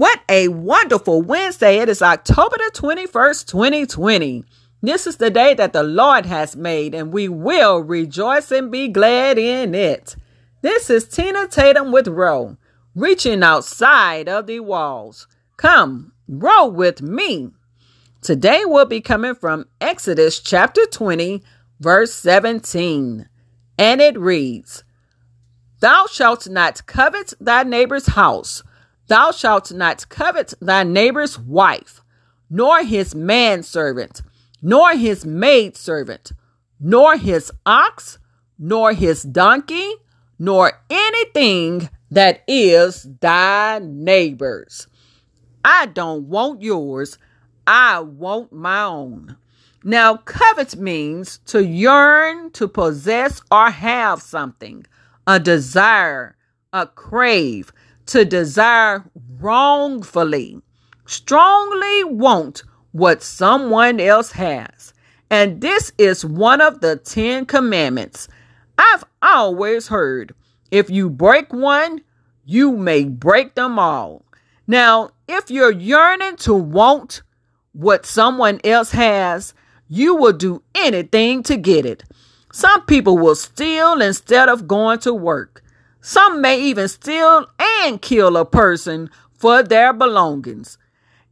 What a wonderful Wednesday. It is October the 21st, 2020. This is the day that the Lord has made, and we will rejoice and be glad in it. This is Tina Tatum with Row, reaching outside of the walls. Come, row with me. Today we'll be coming from Exodus chapter 20, verse 17. And it reads, Thou shalt not covet thy neighbor's house Thou shalt not covet thy neighbor's wife, nor his manservant, nor his maidservant, nor his ox, nor his donkey, nor anything that is thy neighbor's. I don't want yours, I want my own. Now, covet means to yearn, to possess, or have something, a desire, a crave, to desire wrongfully, strongly want what someone else has. And this is one of the Ten Commandments. I've always heard if you break one, you may break them all. Now, if you're yearning to want what someone else has, you will do anything to get it. Some people will steal instead of going to work. Some may even steal and kill a person for their belongings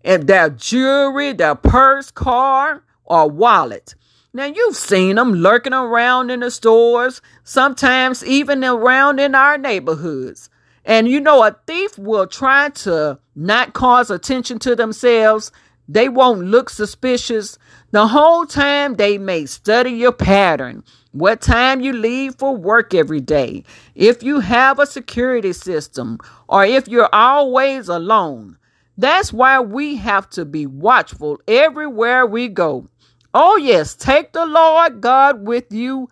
and their jewelry, their purse, car, or wallet. Now, you've seen them lurking around in the stores, sometimes even around in our neighborhoods. And you know, a thief will try to not cause attention to themselves. They won't look suspicious. The whole time they may study your pattern what time you leave for work every day, if you have a security system, or if you're always alone. That's why we have to be watchful everywhere we go. Oh, yes, take the Lord God with you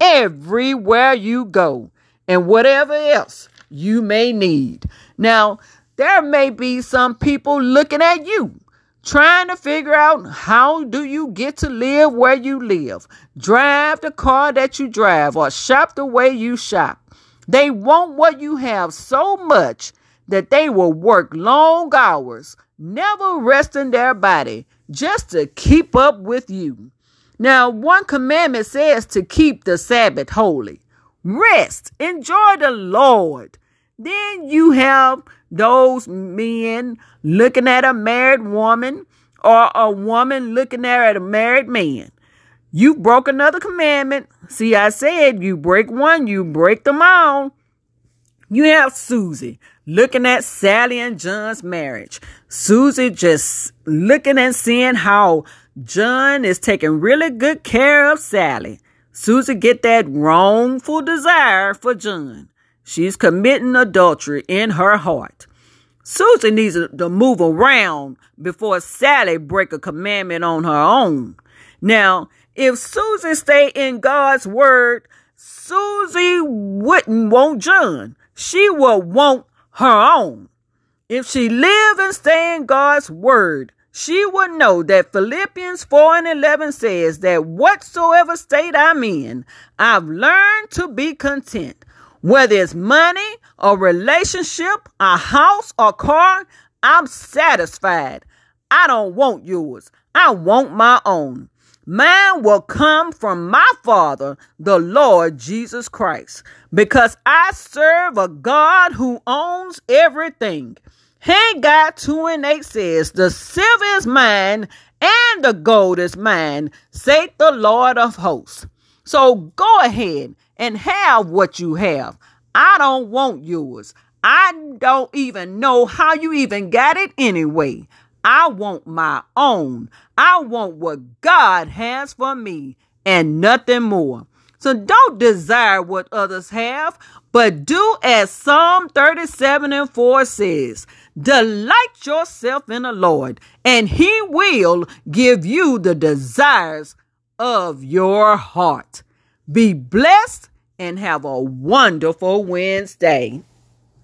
everywhere you go and whatever else you may need. Now, there may be some people looking at you trying to figure out how do you get to live where you live, drive the car that you drive, or shop the way you shop. They want what you have so much that they will work long hours, never resting their body, just to keep up with you. Now, one commandment says to keep the Sabbath holy. Rest, enjoy the Lord. Then you have those men looking at a married woman or a woman looking at a married man. You broke another commandment. See, I said you break one, you break them all. You have Susie looking at Sally and John's marriage. Susie just looking and seeing how John is taking really good care of Sally. Susie get that wrongful desire for John. She's committing adultery in her heart. Susie needs to move around before Sally break a commandment on her own. Now, if Susie stay in God's word, Susie wouldn't want John. She will want her own. If she live and stay in God's word, she would know that Philippians 4 and 11 says that whatsoever state I'm in, I've learned to be content. Whether it's money, a relationship, a house, or car, I'm satisfied. I don't want yours. I want my own. Mine will come from my Father, the Lord Jesus Christ, because I serve a God who owns everything. Haggai 2 and 8 says, The silver is mine and the gold is mine, saith the Lord of hosts. So go ahead and have what you have. I don't want yours. I don't even know how you even got it anyway. I want my own. I want what God has for me and nothing more. So don't desire what others have, but do as Psalm 37 and 4 says Delight yourself in the Lord, and He will give you the desires of your heart. Be blessed and have a wonderful Wednesday.